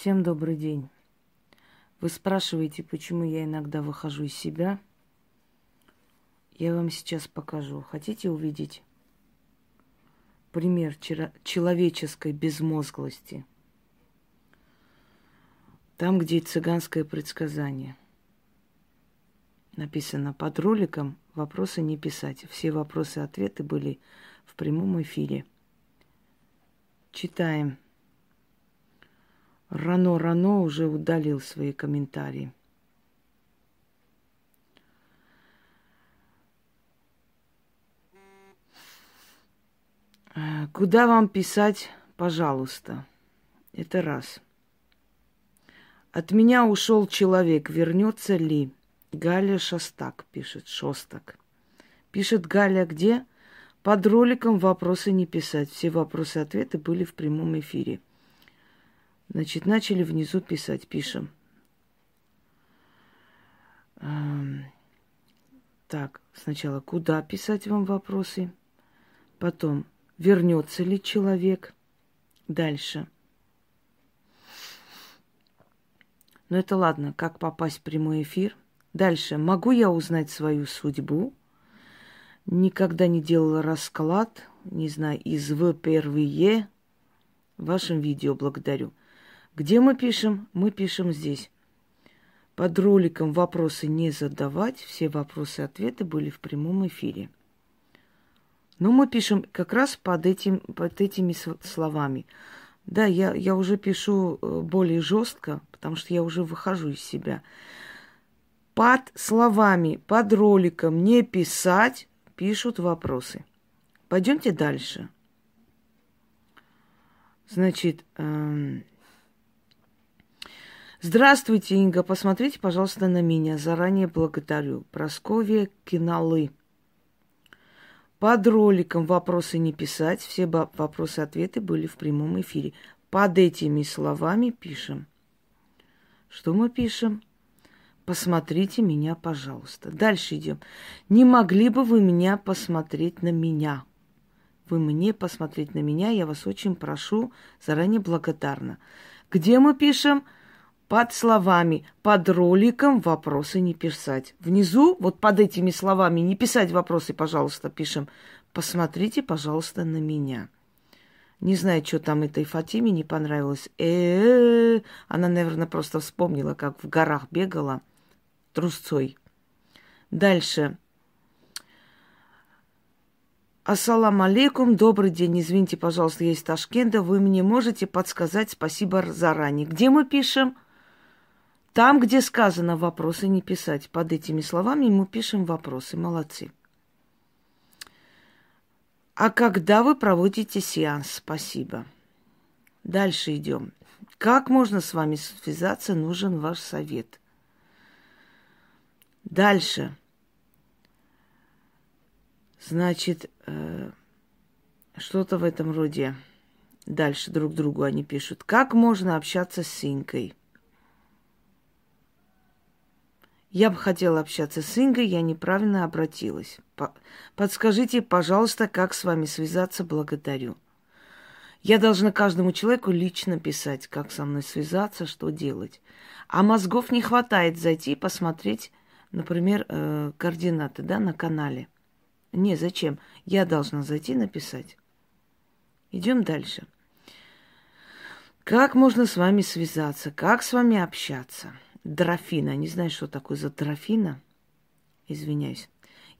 Всем добрый день. Вы спрашиваете, почему я иногда выхожу из себя. Я вам сейчас покажу. Хотите увидеть пример человеческой безмозглости? Там, где цыганское предсказание. Написано под роликом вопросы не писать. Все вопросы и ответы были в прямом эфире. Читаем. Рано-рано уже удалил свои комментарии. Э, куда вам писать, пожалуйста? Это раз. От меня ушел человек, вернется ли? Галя Шостак пишет, Шостак. Пишет Галя где? Под роликом вопросы не писать. Все вопросы-ответы были в прямом эфире. Значит, начали внизу писать, пишем. Так, сначала, куда писать вам вопросы? Потом, вернется ли человек? Дальше. Ну это ладно, как попасть в прямой эфир? Дальше. Могу я узнать свою судьбу? Никогда не делала расклад, не знаю, из В первые. В вашем видео благодарю. Где мы пишем? Мы пишем здесь. Под роликом вопросы не задавать. Все вопросы и ответы были в прямом эфире. Но мы пишем как раз под, этим, под этими словами. Да, я, я уже пишу э, более жестко, потому что я уже выхожу из себя. Под словами, под роликом не писать, пишут вопросы. Пойдемте дальше. Значит, эм, Здравствуйте, Инга. Посмотрите, пожалуйста, на меня. Заранее благодарю. Просковья Киналы. Под роликом вопросы не писать. Все вопросы-ответы были в прямом эфире. Под этими словами пишем. Что мы пишем? Посмотрите меня, пожалуйста. Дальше идем. Не могли бы вы меня посмотреть на меня? Вы мне посмотреть на меня, я вас очень прошу, заранее благодарна. Где мы пишем? Под словами, под роликом вопросы не писать. Внизу, вот под этими словами, не писать вопросы, пожалуйста, пишем. Посмотрите, пожалуйста, на меня. Не знаю, что там этой Фатиме не понравилось. Э-э-э. Она, наверное, просто вспомнила, как в горах бегала трусцой. Дальше. Ассалам алейкум, добрый день. Извините, пожалуйста, я из Ташкента. Вы мне можете подсказать спасибо заранее. Где мы пишем? Там, где сказано вопросы, не писать. Под этими словами мы пишем вопросы. Молодцы. А когда вы проводите сеанс? Спасибо. Дальше идем. Как можно с вами связаться? Нужен ваш совет. Дальше. Значит, э, что-то в этом роде. Дальше друг другу они пишут. Как можно общаться с Синкой? Я бы хотела общаться с Ингой, я неправильно обратилась. Подскажите, пожалуйста, как с вами связаться, благодарю. Я должна каждому человеку лично писать, как со мной связаться, что делать. А мозгов не хватает зайти и посмотреть, например, э, координаты да, на канале. Не, зачем? Я должна зайти и написать. Идем дальше. Как можно с вами связаться? Как с вами общаться? Дрофина. Не знаю, что такое за дрофина. Извиняюсь.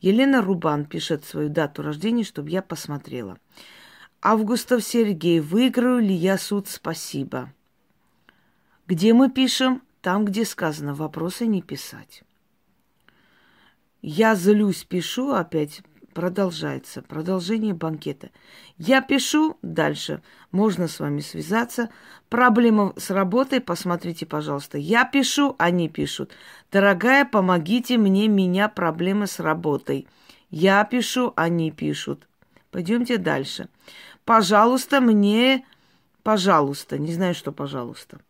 Елена Рубан пишет свою дату рождения, чтобы я посмотрела. Августов Сергей, выиграю ли я суд? Спасибо. Где мы пишем? Там, где сказано, вопросы не писать. Я злюсь, пишу опять, продолжается, продолжение банкета. Я пишу дальше, можно с вами связаться. Проблема с работой, посмотрите, пожалуйста. Я пишу, они пишут. Дорогая, помогите мне, меня проблемы с работой. Я пишу, они пишут. Пойдемте дальше. Пожалуйста, мне, пожалуйста, не знаю, что пожалуйста.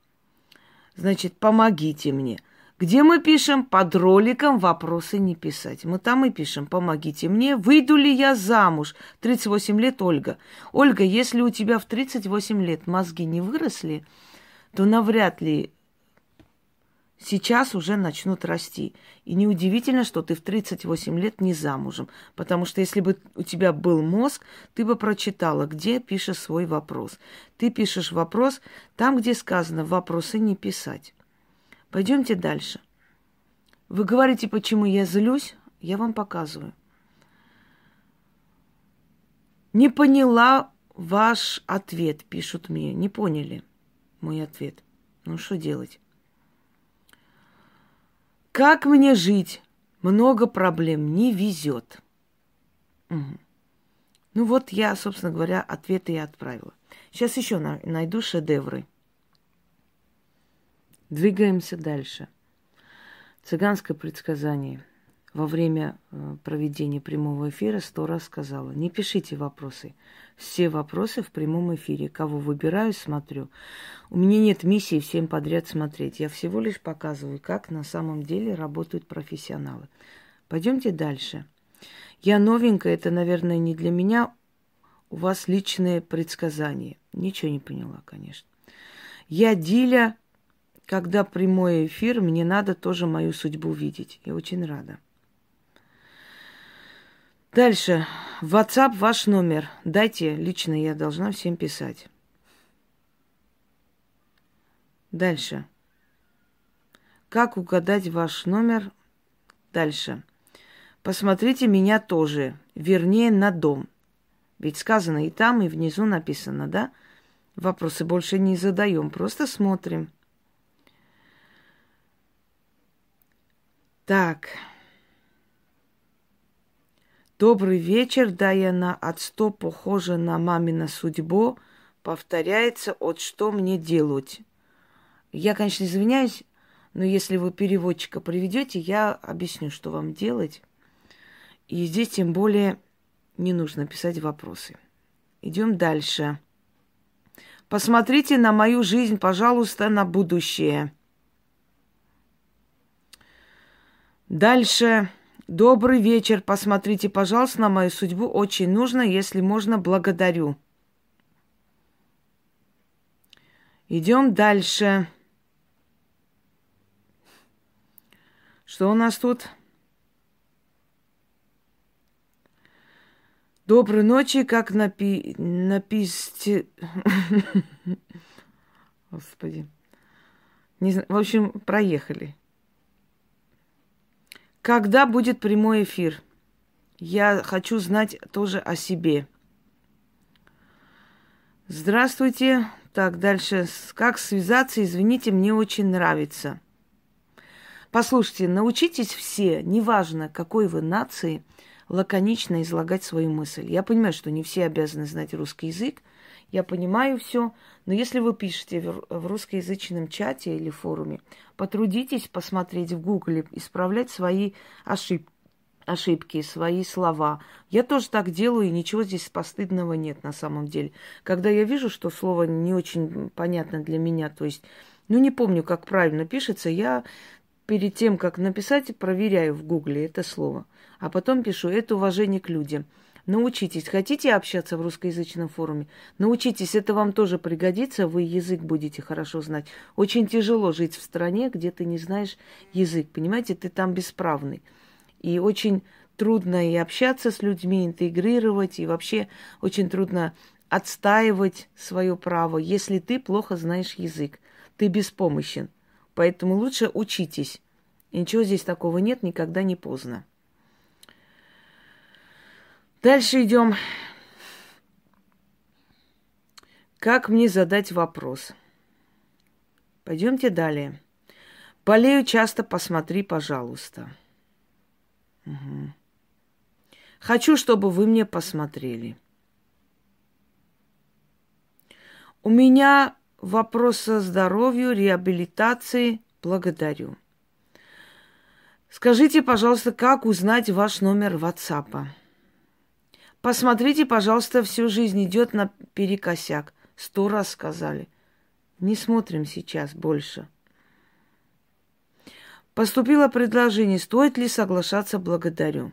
Значит, помогите мне. Где мы пишем под роликом вопросы не писать. Мы там и пишем, помогите мне, выйду ли я замуж. 38 лет, Ольга. Ольга, если у тебя в 38 лет мозги не выросли, то навряд ли сейчас уже начнут расти. И неудивительно, что ты в 38 лет не замужем. Потому что если бы у тебя был мозг, ты бы прочитала, где пишешь свой вопрос. Ты пишешь вопрос там, где сказано вопросы не писать. Пойдемте дальше. Вы говорите, почему я злюсь? Я вам показываю. Не поняла ваш ответ, пишут мне. Не поняли мой ответ. Ну что делать? Как мне жить? Много проблем, не везет. Угу. Ну вот я, собственно говоря, ответы и отправила. Сейчас еще найду шедевры. Двигаемся дальше. Цыганское предсказание. Во время э, проведения прямого эфира сто раз сказала, не пишите вопросы. Все вопросы в прямом эфире. Кого выбираю, смотрю. У меня нет миссии всем подряд смотреть. Я всего лишь показываю, как на самом деле работают профессионалы. Пойдемте дальше. Я новенькая, это, наверное, не для меня. У вас личные предсказания. Ничего не поняла, конечно. Я Диля, когда прямой эфир, мне надо тоже мою судьбу видеть. Я очень рада. Дальше. WhatsApp ваш номер. Дайте, лично я должна всем писать. Дальше. Как угадать ваш номер? Дальше. Посмотрите меня тоже, вернее, на дом. Ведь сказано и там, и внизу написано, да? Вопросы больше не задаем, просто смотрим. Так. Добрый вечер, да я на от сто похожа на мамина судьбу. Повторяется, от что мне делать. Я, конечно, извиняюсь, но если вы переводчика приведете, я объясню, что вам делать. И здесь тем более не нужно писать вопросы. Идем дальше. Посмотрите на мою жизнь, пожалуйста, на будущее. Дальше. Добрый вечер. Посмотрите, пожалуйста, на мою судьбу. Очень нужно, если можно, благодарю. Идем дальше. Что у нас тут? Доброй ночи, как напи... написьте... Господи. Не. В общем, проехали. Когда будет прямой эфир? Я хочу знать тоже о себе. Здравствуйте. Так, дальше. Как связаться? Извините, мне очень нравится. Послушайте, научитесь все, неважно, какой вы нации, лаконично излагать свою мысль. Я понимаю, что не все обязаны знать русский язык, я понимаю все, но если вы пишете в русскоязычном чате или форуме, потрудитесь посмотреть в Гугле, исправлять свои ошибки ошибки, свои слова. Я тоже так делаю, и ничего здесь постыдного нет на самом деле. Когда я вижу, что слово не очень понятно для меня, то есть, ну, не помню, как правильно пишется, я перед тем, как написать, проверяю в Гугле это слово. А потом пишу «это уважение к людям». Научитесь. Хотите общаться в русскоязычном форуме? Научитесь. Это вам тоже пригодится. Вы язык будете хорошо знать. Очень тяжело жить в стране, где ты не знаешь язык. Понимаете, ты там бесправный. И очень трудно и общаться с людьми, интегрировать, и вообще очень трудно отстаивать свое право, если ты плохо знаешь язык. Ты беспомощен. Поэтому лучше учитесь. И ничего здесь такого нет, никогда не поздно. Дальше идем. Как мне задать вопрос? Пойдемте далее. Болею часто, посмотри, пожалуйста. Угу. Хочу, чтобы вы мне посмотрели. У меня вопрос о здоровью, реабилитации. Благодарю. Скажите, пожалуйста, как узнать ваш номер WhatsApp? Посмотрите, пожалуйста, всю жизнь идет на перекосяк. Сто раз сказали. Не смотрим сейчас больше. Поступило предложение, стоит ли соглашаться, благодарю.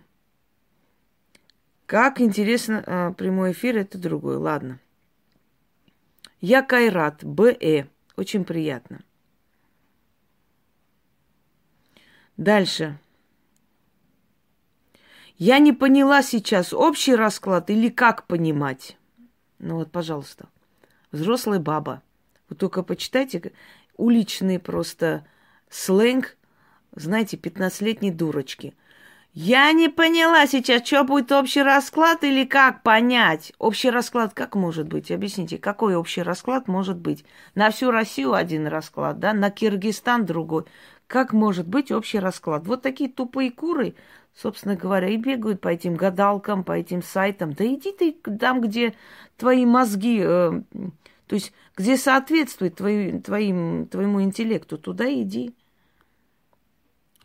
Как интересно, а, прямой эфир это другой. Ладно. Я Кайрат, БЭ. Очень приятно. Дальше. Я не поняла сейчас, общий расклад или как понимать? Ну вот, пожалуйста. Взрослая баба. Вы только почитайте уличный просто сленг, знаете, 15-летней дурочки. Я не поняла сейчас, что будет общий расклад или как понять. Общий расклад как может быть? Объясните, какой общий расклад может быть? На всю Россию один расклад, да? На Киргизстан другой. Как может быть общий расклад? Вот такие тупые куры собственно говоря, и бегают по этим гадалкам, по этим сайтам. Да иди ты там, где твои мозги, э, то есть где соответствует твою, твоим, твоему интеллекту, туда иди.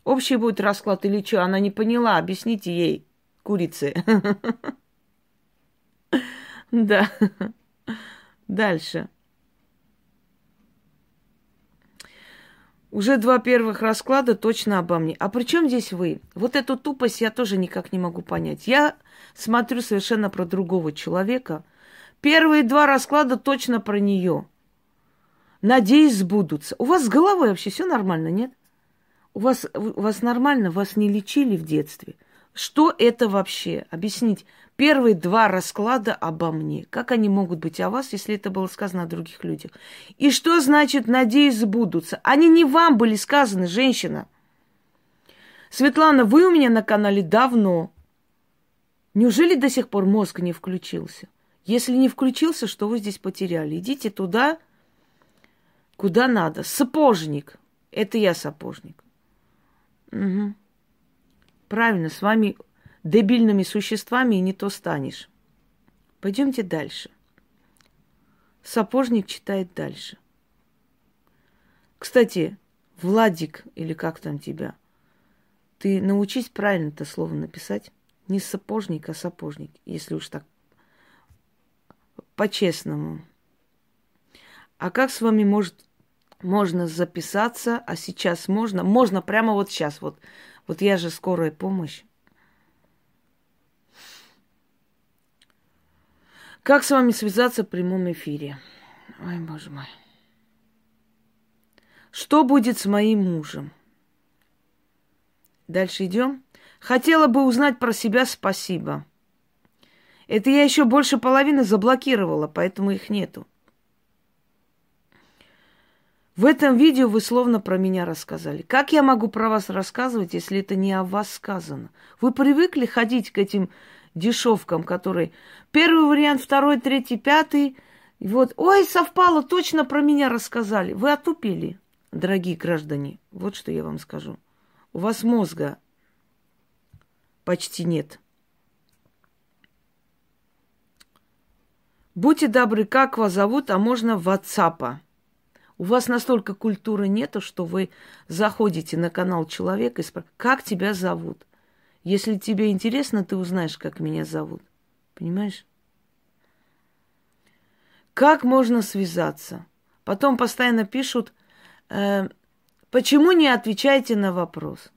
Общий будет расклад или что? Она не поняла, объясните ей, курицы. Да. Дальше. Уже два первых расклада точно обо мне. А при чем здесь вы? Вот эту тупость я тоже никак не могу понять. Я смотрю совершенно про другого человека. Первые два расклада точно про нее. Надеюсь, сбудутся. У вас с головой вообще все нормально, нет? У вас, у вас нормально, вас не лечили в детстве. Что это вообще? Объяснить. Первые два расклада обо мне. Как они могут быть о вас, если это было сказано о других людях? И что значит «надеюсь, сбудутся»? Они не вам были сказаны, женщина. Светлана, вы у меня на канале давно. Неужели до сих пор мозг не включился? Если не включился, что вы здесь потеряли? Идите туда, куда надо. Сапожник. Это я сапожник. Угу. Правильно, с вами дебильными существами и не то станешь. Пойдемте дальше. Сапожник читает дальше. Кстати, Владик, или как там тебя, ты научись правильно это слово написать. Не сапожник, а сапожник, если уж так по-честному. А как с вами может, можно записаться, а сейчас можно? Можно прямо вот сейчас, вот. Вот я же скорая помощь. Как с вами связаться в прямом эфире? Ой, боже мой. Что будет с моим мужем? Дальше идем. Хотела бы узнать про себя спасибо. Это я еще больше половины заблокировала, поэтому их нету. В этом видео вы словно про меня рассказали. Как я могу про вас рассказывать, если это не о вас сказано? Вы привыкли ходить к этим дешевкам, которые первый вариант, второй, третий, пятый. И вот, ой, совпало, точно про меня рассказали. Вы отупели, дорогие граждане. Вот что я вам скажу. У вас мозга почти нет. Будьте добры, как вас зовут, а можно в WhatsApp. У вас настолько культуры нету, что вы заходите на канал человека и спрашиваете, как тебя зовут. Если тебе интересно, ты узнаешь, как меня зовут. Понимаешь? Как можно связаться? Потом постоянно пишут, э, почему не отвечаете на вопрос?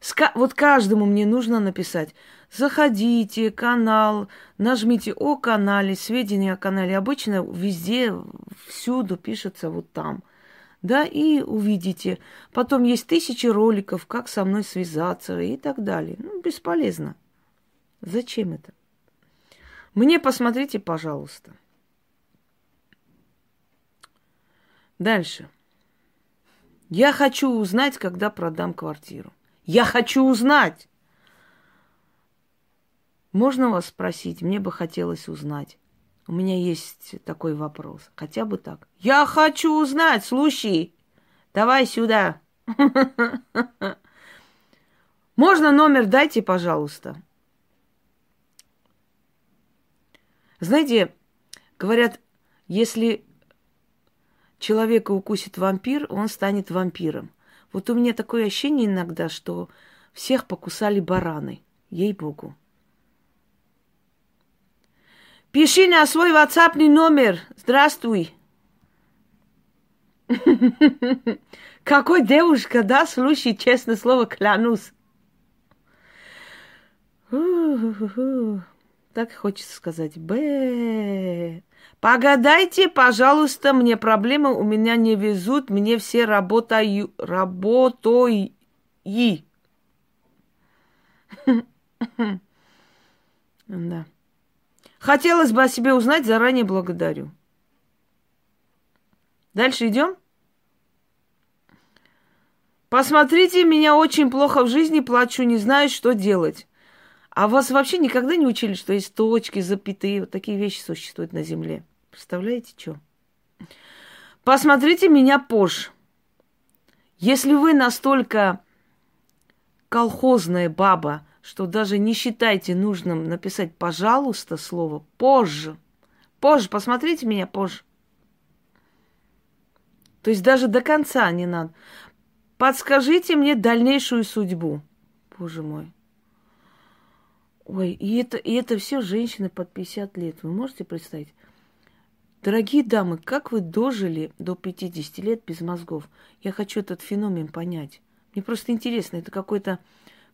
Ска- вот каждому мне нужно написать, заходите, канал, нажмите о канале, сведения о канале. Обычно везде, всюду пишется вот там – да, и увидите. Потом есть тысячи роликов, как со мной связаться и так далее. Ну, бесполезно. Зачем это? Мне посмотрите, пожалуйста. Дальше. Я хочу узнать, когда продам квартиру. Я хочу узнать. Можно вас спросить? Мне бы хотелось узнать. У меня есть такой вопрос. Хотя бы так. Я хочу узнать, слушай. Давай сюда. Можно номер дайте, пожалуйста. Знаете, говорят, если человека укусит вампир, он станет вампиром. Вот у меня такое ощущение иногда, что всех покусали бараны. Ей-богу. Пиши на свой ватсапный номер. Здравствуй. Какой девушка, да? Слушай, честное слово, клянусь. Так хочется сказать. Б. Погадайте, пожалуйста, мне проблемы у меня не везут, мне все работаю, работой. Да. Хотелось бы о себе узнать, заранее благодарю. Дальше идем. Посмотрите, меня очень плохо в жизни, плачу, не знаю, что делать. А вас вообще никогда не учили, что есть точки, запятые, вот такие вещи существуют на Земле? Представляете, что? Посмотрите меня позже. Если вы настолько колхозная баба, что даже не считаете нужным написать «пожалуйста» слово «позже», позже, посмотрите меня позже. То есть даже до конца не надо. Подскажите мне дальнейшую судьбу. Боже мой. Ой, и это, и это все женщины под 50 лет. Вы можете представить? Дорогие дамы, как вы дожили до 50 лет без мозгов? Я хочу этот феномен понять. Мне просто интересно, это какой-то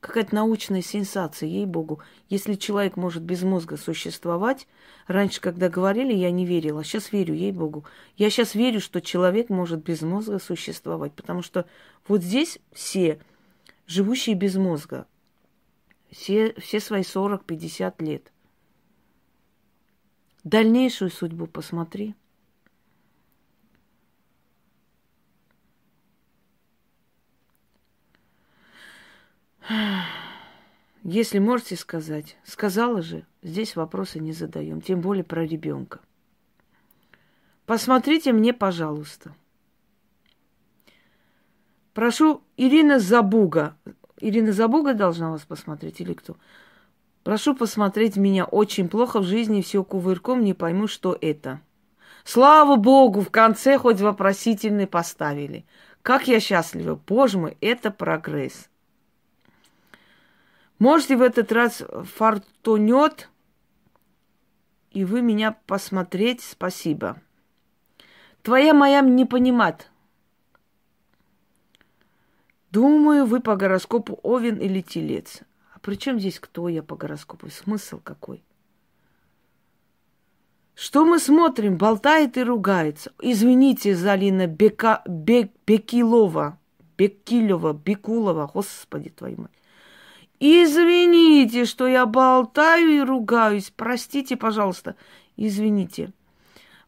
какая-то научная сенсация, ей-богу. Если человек может без мозга существовать, раньше, когда говорили, я не верила, сейчас верю, ей-богу. Я сейчас верю, что человек может без мозга существовать, потому что вот здесь все, живущие без мозга, все, все свои 40-50 лет – Дальнейшую судьбу посмотри. Если можете сказать, сказала же, здесь вопросы не задаем, тем более про ребенка. Посмотрите мне, пожалуйста. Прошу, Ирина Забуга. Ирина Забуга должна вас посмотреть или кто? Прошу посмотреть меня очень плохо в жизни, все кувырком, не пойму, что это. Слава Богу, в конце хоть вопросительный поставили. Как я счастлива. Боже мой, это прогресс. Можете в этот раз фартунет, и вы меня посмотреть, спасибо. Твоя моя не понимает. Думаю, вы по гороскопу Овен или Телец. А при чем здесь кто я по гороскопу? Смысл какой? Что мы смотрим? Болтает и ругается. Извините, Залина Бека, Бек, Бекилова, Бекилова, Бекулова, господи твою мать. Извините, что я болтаю и ругаюсь. Простите, пожалуйста. Извините.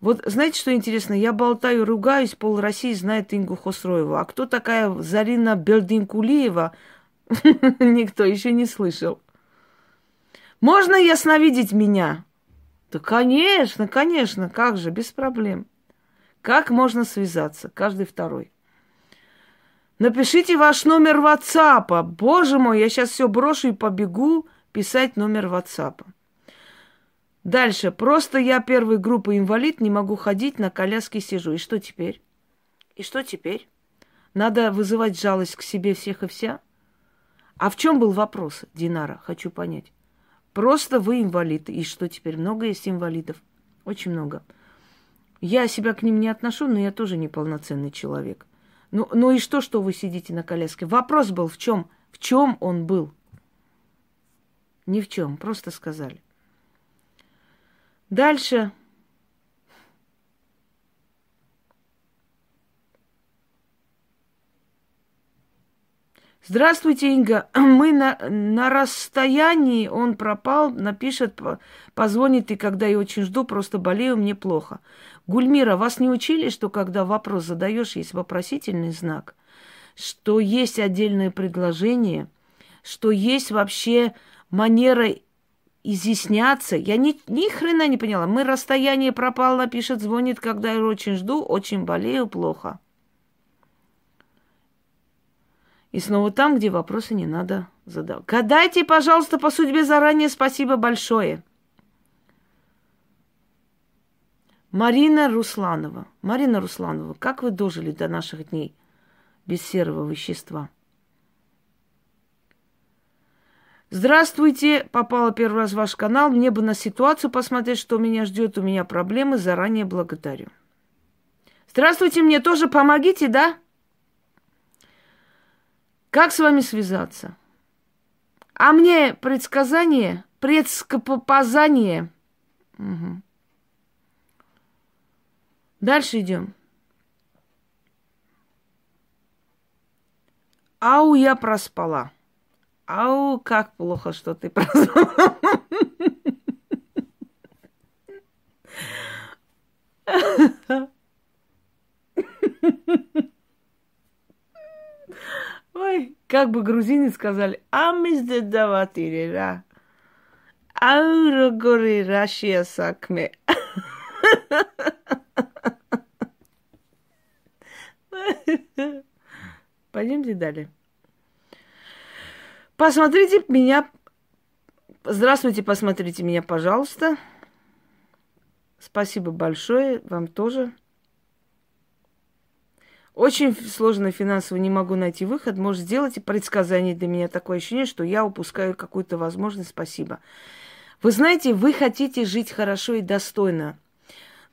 Вот знаете, что интересно? Я болтаю, ругаюсь, пол России знает Ингу Хосроеву. А кто такая Зарина Белдинкулиева, Никто еще не слышал. Можно ясновидеть меня? Да, конечно, конечно, как же, без проблем. Как можно связаться? Каждый второй. Напишите ваш номер WhatsApp. Боже мой, я сейчас все брошу и побегу писать номер WhatsApp. Дальше. Просто я первой группы инвалид, не могу ходить, на коляске сижу. И что теперь? И что теперь? Надо вызывать жалость к себе всех и вся? А в чем был вопрос, Динара? Хочу понять. Просто вы инвалид. И что теперь? Много есть инвалидов? Очень много. Я себя к ним не отношу, но я тоже неполноценный человек. Ну, ну и что, что вы сидите на коляске? Вопрос был в чем? В чем он был? Ни в чем, просто сказали. Дальше Здравствуйте, Инга. Мы на, на расстоянии, он пропал, напишет, позвонит, и когда я очень жду, просто болею, мне плохо. Гульмира, вас не учили, что когда вопрос задаешь, есть вопросительный знак, что есть отдельное предложение, что есть вообще манера изъясняться. Я ни, ни хрена не поняла. Мы расстояние пропало, пишет, звонит, когда я очень жду, очень болею, плохо. И снова там, где вопросы не надо задавать. Гадайте, пожалуйста, по судьбе заранее. Спасибо большое. Марина Русланова. Марина Русланова, как вы дожили до наших дней без серого вещества? Здравствуйте, попала первый раз в ваш канал. Мне бы на ситуацию посмотреть, что меня ждет. У меня проблемы, заранее благодарю. Здравствуйте, мне тоже помогите, да? Как с вами связаться? А мне предсказание, предскопопозание. Угу. Дальше идем. Ау, я проспала. Ау, как плохо, что ты проспала. Ой, как бы грузины сказали, а мы сдаватырера. Ауро гори рашия сакме. Пойдемте далее. Посмотрите меня. Здравствуйте, посмотрите меня, пожалуйста. Спасибо большое. Вам тоже. Очень сложно финансово, не могу найти выход. Может, сделайте предсказание для меня. Такое ощущение, что я упускаю какую-то возможность. Спасибо. Вы знаете, вы хотите жить хорошо и достойно.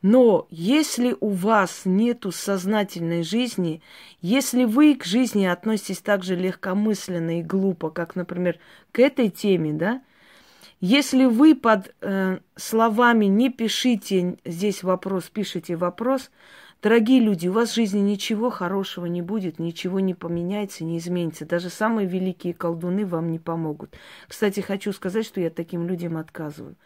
Но если у вас нету сознательной жизни, если вы к жизни относитесь так же легкомысленно и глупо, как, например, к этой теме, да, если вы под э, словами не пишите здесь вопрос, пишите вопрос, дорогие люди, у вас в жизни ничего хорошего не будет, ничего не поменяется, не изменится. Даже самые великие колдуны вам не помогут. Кстати, хочу сказать, что я таким людям отказываю.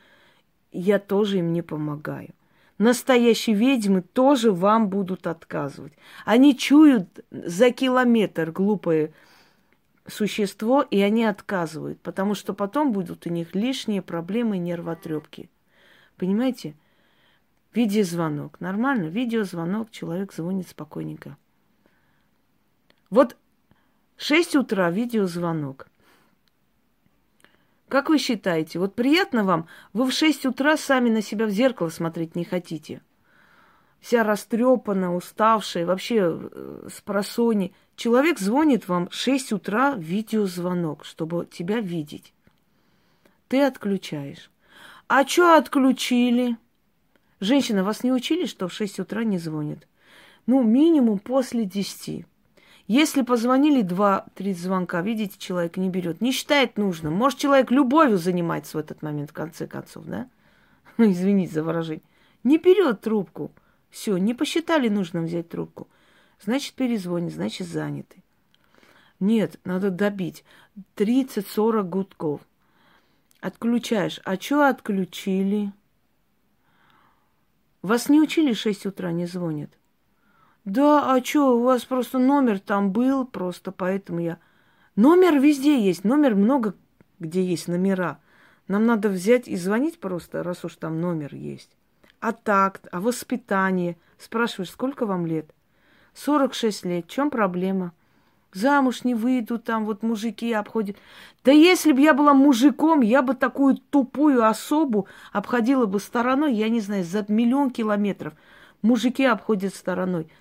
Я тоже им не помогаю. Настоящие ведьмы тоже вам будут отказывать. Они чуют за километр глупое существо, и они отказывают, потому что потом будут у них лишние проблемы и нервотрепки. Понимаете? Видеозвонок. Нормально, видеозвонок, человек звонит спокойненько. Вот 6 утра видеозвонок. Как вы считаете, вот приятно вам? Вы в 6 утра сами на себя в зеркало смотреть не хотите. Вся растрепанная, уставшая, вообще э, с просони. Человек звонит вам в 6 утра видеозвонок, чтобы тебя видеть. Ты отключаешь. А что отключили? Женщина, вас не учили, что в 6 утра не звонит? Ну, минимум после 10. Если позвонили два-три звонка, видите, человек не берет, не считает нужным. Может, человек любовью занимается в этот момент, в конце концов, да? Извините за выражение. Не берет трубку. Все, не посчитали нужным взять трубку. Значит, перезвонит, значит, заняты. Нет, надо добить. 30-40 гудков. Отключаешь. А что отключили? Вас не учили 6 утра, не звонят? Да, а что, у вас просто номер там был, просто поэтому я... Номер везде есть, номер много где есть номера. Нам надо взять и звонить просто, раз уж там номер есть. А такт, а воспитание. Спрашиваешь, сколько вам лет? 46 лет. В чем проблема? Замуж не выйду, там вот мужики обходят. Да если бы я была мужиком, я бы такую тупую особу обходила бы стороной, я не знаю, за миллион километров. Мужики обходят стороной.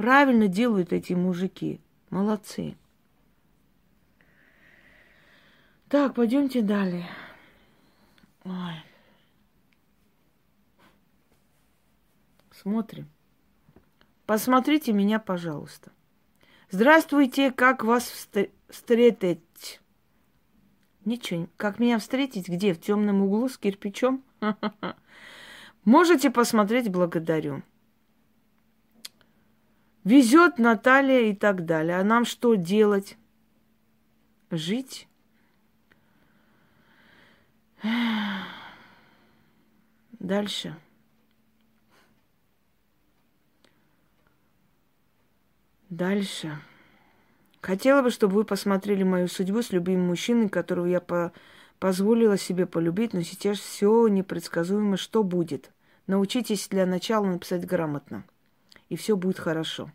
Правильно делают эти мужики. Молодцы. Так, пойдемте далее. Ой. Смотрим. Посмотрите меня, пожалуйста. Здравствуйте, как вас встретить? Ничего, как меня встретить? Где? В темном углу с кирпичом? Можете посмотреть, благодарю. Везет Наталья и так далее. А нам что делать? Жить? Дальше. Дальше. Хотела бы, чтобы вы посмотрели мою судьбу с любимым мужчиной, которого я по позволила себе полюбить, но сейчас все непредсказуемо, что будет. Научитесь для начала написать грамотно и все будет хорошо.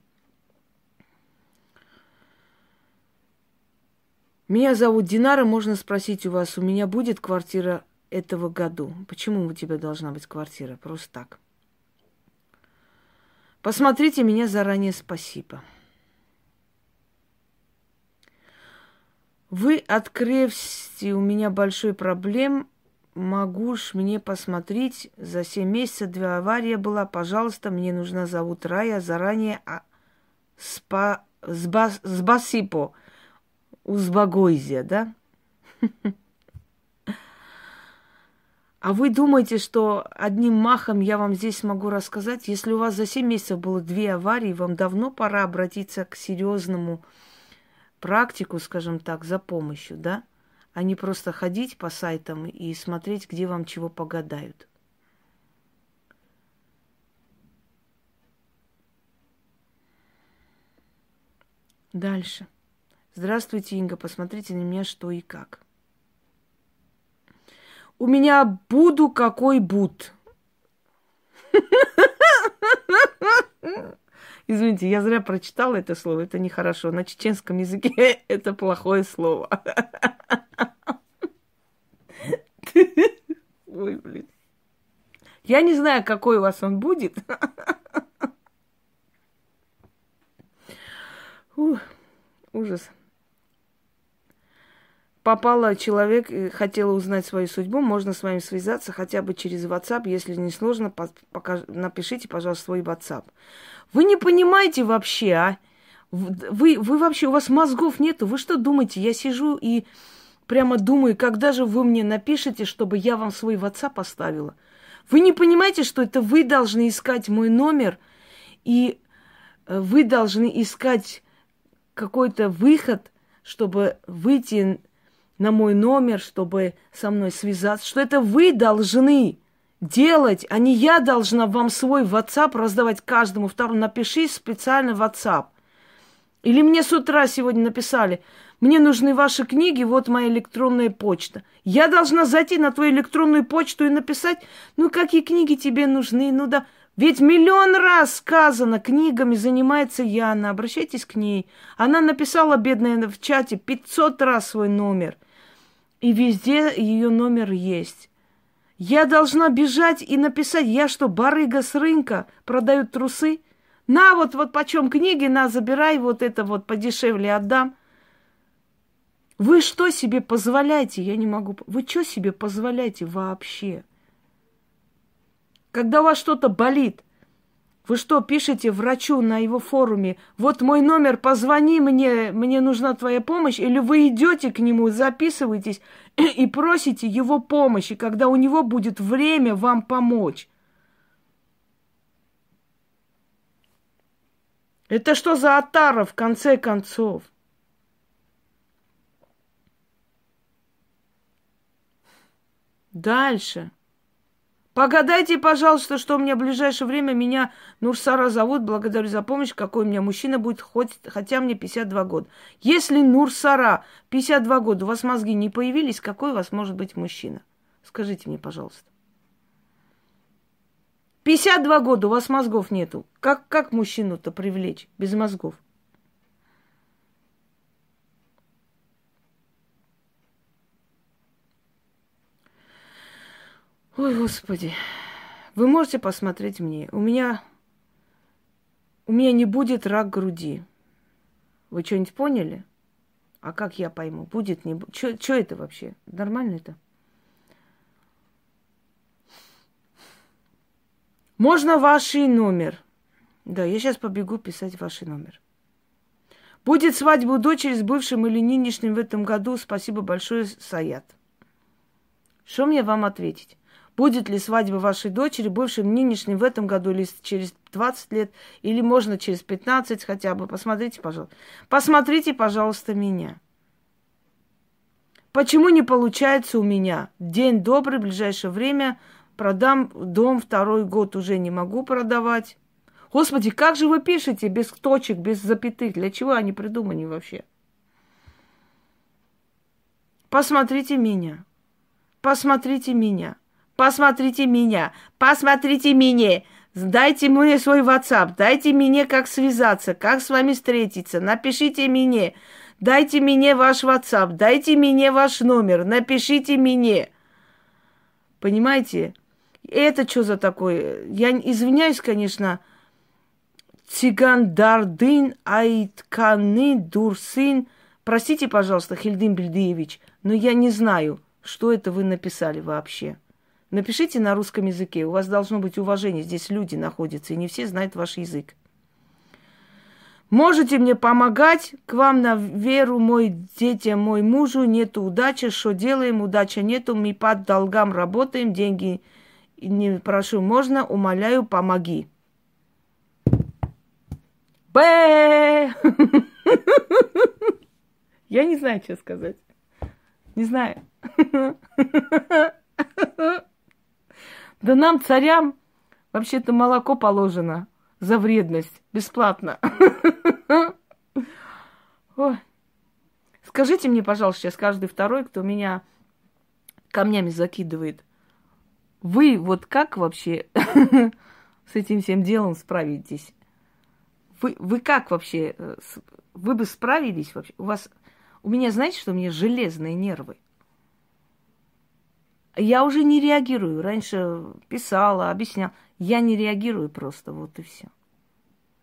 Меня зовут Динара, можно спросить у вас, у меня будет квартира этого году? Почему у тебя должна быть квартира? Просто так. Посмотрите меня заранее, спасибо. Вы открываете у меня большой проблем, могу ж мне посмотреть, за семь месяцев две аварии была, пожалуйста, мне нужна зовут Рая, заранее а, спа, сба, сбасипо, узбагойзе, да? А вы думаете, что одним махом я вам здесь смогу рассказать? Если у вас за 7 месяцев было две аварии, вам давно пора обратиться к серьезному практику, скажем так, за помощью, да? А не просто ходить по сайтам и смотреть, где вам чего погадают. Дальше. Здравствуйте, Инга. Посмотрите на меня, что и как. У меня буду какой буд. Извините, я зря прочитала это слово. Это нехорошо. На чеченском языке это плохое слово. Ой, блин. Я не знаю, какой у вас он будет. Ужас. Попала человек, хотела узнать свою судьбу, можно с вами связаться хотя бы через WhatsApp, если не сложно, покаж... напишите, пожалуйста, свой WhatsApp. Вы не понимаете вообще, а? Вы, вы вообще, у вас мозгов нету, вы что думаете? Я сижу и прямо думаю, когда же вы мне напишете, чтобы я вам свой WhatsApp оставила? Вы не понимаете, что это вы должны искать мой номер, и э, вы должны искать какой-то выход, чтобы выйти на мой номер, чтобы со мной связаться, что это вы должны делать, а не я должна вам свой WhatsApp раздавать каждому второму. Напиши специально WhatsApp. Или мне с утра сегодня написали, мне нужны ваши книги, вот моя электронная почта. Я должна зайти на твою электронную почту и написать, ну какие книги тебе нужны, ну да, ведь миллион раз сказано, книгами занимается Яна, обращайтесь к ней. Она написала, бедная, в чате 500 раз свой номер. И везде ее номер есть. Я должна бежать и написать, я что, барыга с рынка, продают трусы? На вот, вот почем книги, на, забирай, вот это вот подешевле отдам. Вы что себе позволяете? Я не могу. Вы что себе позволяете вообще? Когда у вас что-то болит, вы что, пишете врачу на его форуме, вот мой номер, позвони мне, мне нужна твоя помощь, или вы идете к нему, записываетесь и просите его помощи, когда у него будет время вам помочь. Это что за отара в конце концов? Дальше. Погадайте, пожалуйста, что у меня в ближайшее время меня Нурсара зовут. Благодарю за помощь. Какой у меня мужчина будет, хоть, хотя мне 52 года. Если Нурсара 52 года, у вас мозги не появились, какой у вас может быть мужчина? Скажите мне, пожалуйста. 52 года, у вас мозгов нету. Как, как мужчину-то привлечь без мозгов? Ой, Господи. Вы можете посмотреть мне. У меня... У меня не будет рак груди. Вы что-нибудь поняли? А как я пойму? Будет, не будет? Что это вообще? Нормально это? Можно ваш номер. Да, я сейчас побегу писать ваш номер. Будет свадьба у дочери с бывшим или нынешним в этом году. Спасибо большое, Саят. Что мне вам ответить? Будет ли свадьба вашей дочери бывшим нынешним в этом году или через 20 лет, или можно через 15 хотя бы. Посмотрите, пожалуйста. Посмотрите, пожалуйста, меня. Почему не получается у меня? День добрый, в ближайшее время продам дом, второй год уже не могу продавать. Господи, как же вы пишете без точек, без запятых? Для чего они придуманы вообще? Посмотрите меня. Посмотрите меня. Посмотрите меня, посмотрите меня. Дайте мне свой WhatsApp, дайте мне как связаться, как с вами встретиться. Напишите мне, дайте мне ваш WhatsApp, дайте мне ваш номер, напишите мне. Понимаете? Это что за такое? Я извиняюсь, конечно, Цигандардын Айтканы Дурсын. Простите, пожалуйста, Хильдин Бельдеевич, но я не знаю, что это вы написали вообще. Напишите на русском языке. У вас должно быть уважение. Здесь люди находятся, и не все знают ваш язык. Можете мне помогать, к вам на веру, мой детям, мой мужу, нету удачи, что делаем, удачи нету, мы под долгам работаем, деньги не прошу, можно, умоляю, помоги. Б. Я не знаю, что сказать. Не знаю. Да нам, царям, вообще-то молоко положено за вредность. Бесплатно. Скажите мне, пожалуйста, сейчас каждый второй, кто меня камнями закидывает. Вы вот как вообще с этим всем делом справитесь? Вы, вы как вообще? Э, вы бы справились вообще? У вас... У меня, знаете, что у меня железные нервы. Я уже не реагирую. Раньше писала, объясняла. Я не реагирую просто, вот и все.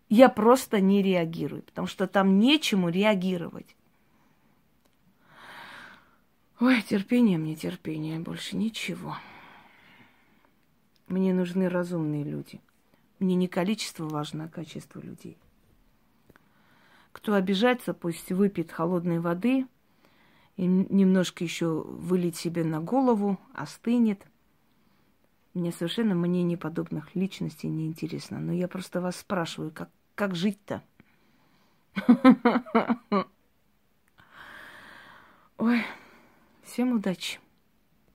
Я просто не реагирую, потому что там нечему реагировать. Ой, терпение мне, терпение, больше ничего. Мне нужны разумные люди. Мне не количество важно, а качество людей. Кто обижается, пусть выпьет холодной воды и немножко еще вылить себе на голову, остынет. Мне совершенно мнение подобных личностей не интересно. Но я просто вас спрашиваю, как, как жить-то? Ой, всем удачи.